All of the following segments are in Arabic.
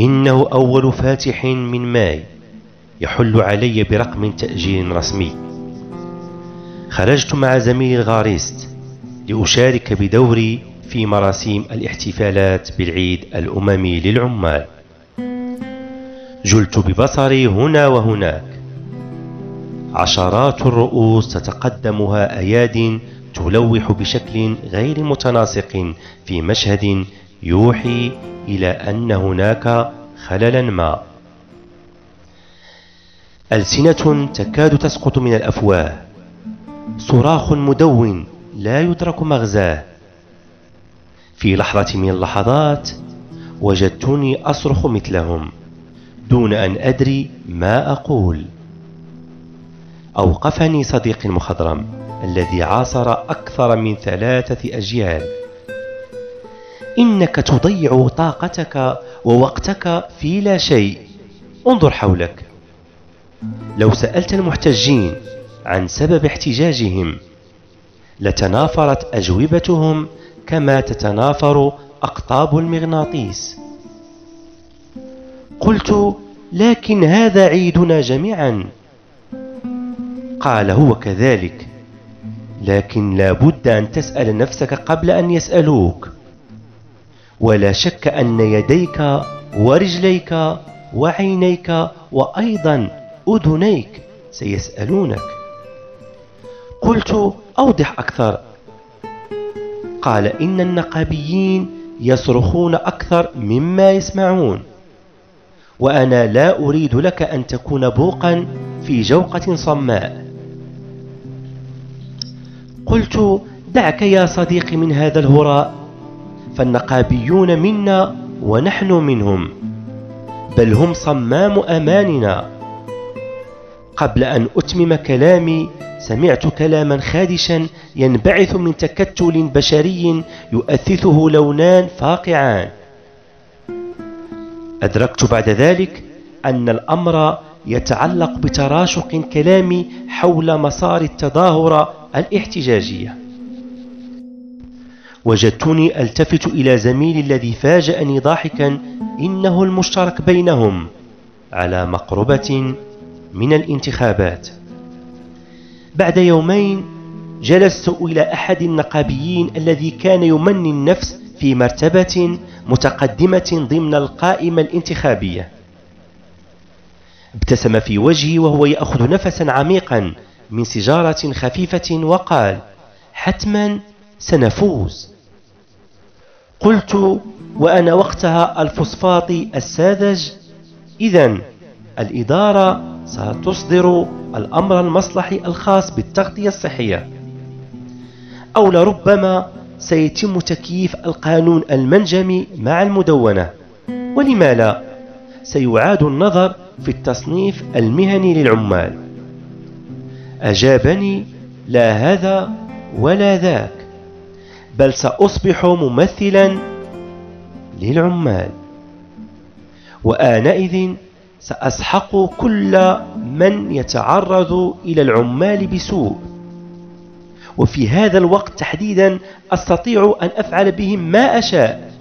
إنه أول فاتح من ماي يحل علي برقم تأجيل رسمي. خرجت مع زميلي الغاريست لأشارك بدوري في مراسيم الاحتفالات بالعيد الأممي للعمال. جلت ببصري هنا وهناك. عشرات الرؤوس تتقدمها أياد تلوح بشكل غير متناسق في مشهد يوحي إلى أن هناك خللا ما. ألسنة تكاد تسقط من الأفواه. صراخ مدون لا يدرك مغزاه. في لحظة من اللحظات وجدتني أصرخ مثلهم دون أن أدري ما أقول. أوقفني صديقي المخضرم الذي عاصر أكثر من ثلاثة أجيال. إنك تضيع طاقتك ووقتك في لا شيء. انظر حولك. لو سألت المحتجين عن سبب احتجاجهم لتنافرت أجوبتهم كما تتنافر أقطاب المغناطيس. قلت لكن هذا عيدنا جميعا. قال هو كذلك. لكن لا بد أن تسأل نفسك قبل أن يسألوك. ولا شك أن يديك ورجليك وعينيك وأيضا أذنيك سيسألونك. قلت أوضح أكثر. قال إن النقابيين يصرخون أكثر مما يسمعون. وأنا لا أريد لك أن تكون بوقا في جوقة صماء. قلت دعك يا صديقي من هذا الهراء. فالنقابيون منا ونحن منهم بل هم صمام أماننا. قبل أن أتمم كلامي سمعت كلاما خادشا ينبعث من تكتل بشري يؤثثه لونان فاقعان. أدركت بعد ذلك أن الأمر يتعلق بتراشق كلامي حول مسار التظاهرة الاحتجاجية. وجدتني ألتفت إلى زميلي الذي فاجأني ضاحكا إنه المشترك بينهم على مقربة من الانتخابات. بعد يومين جلست إلى أحد النقابيين الذي كان يمني النفس في مرتبة متقدمة ضمن القائمة الانتخابية. ابتسم في وجهي وهو يأخذ نفسا عميقا من سجارة خفيفة وقال حتما سنفوز. قلت وأنا وقتها الفوسفاط الساذج. إذا الإدارة ستصدر الأمر المصلحي الخاص بالتغطية الصحية. أو لربما سيتم تكييف القانون المنجمي مع المدونة. ولما لا؟ سيعاد النظر في التصنيف المهني للعمال. أجابني لا هذا ولا ذاك. بل سأصبح ممثلا للعمال. وآنئذ سأسحق كل من يتعرض إلى العمال بسوء. وفي هذا الوقت تحديدا أستطيع أن أفعل بهم ما أشاء.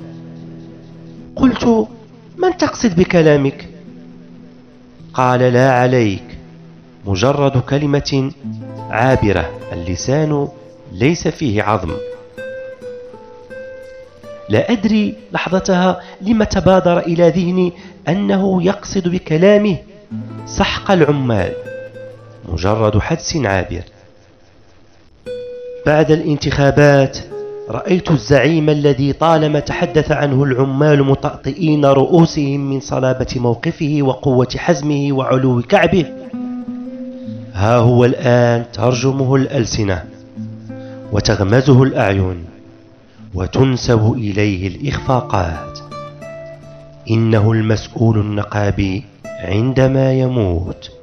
قلت من تقصد بكلامك؟ قال لا عليك. مجرد كلمة عابرة. اللسان ليس فيه عظم. لا أدري لحظتها لما تبادر إلى ذهني أنه يقصد بكلامه سحق العمال مجرد حدس عابر. بعد الانتخابات رأيت الزعيم الذي طالما تحدث عنه العمال مطأطئين رؤوسهم من صلابة موقفه وقوة حزمه وعلو كعبه. ها هو الآن ترجمه الألسنة وتغمزه الأعين. وتنسب إليه الإخفاقات. إنه المسؤول النقابي عندما يموت.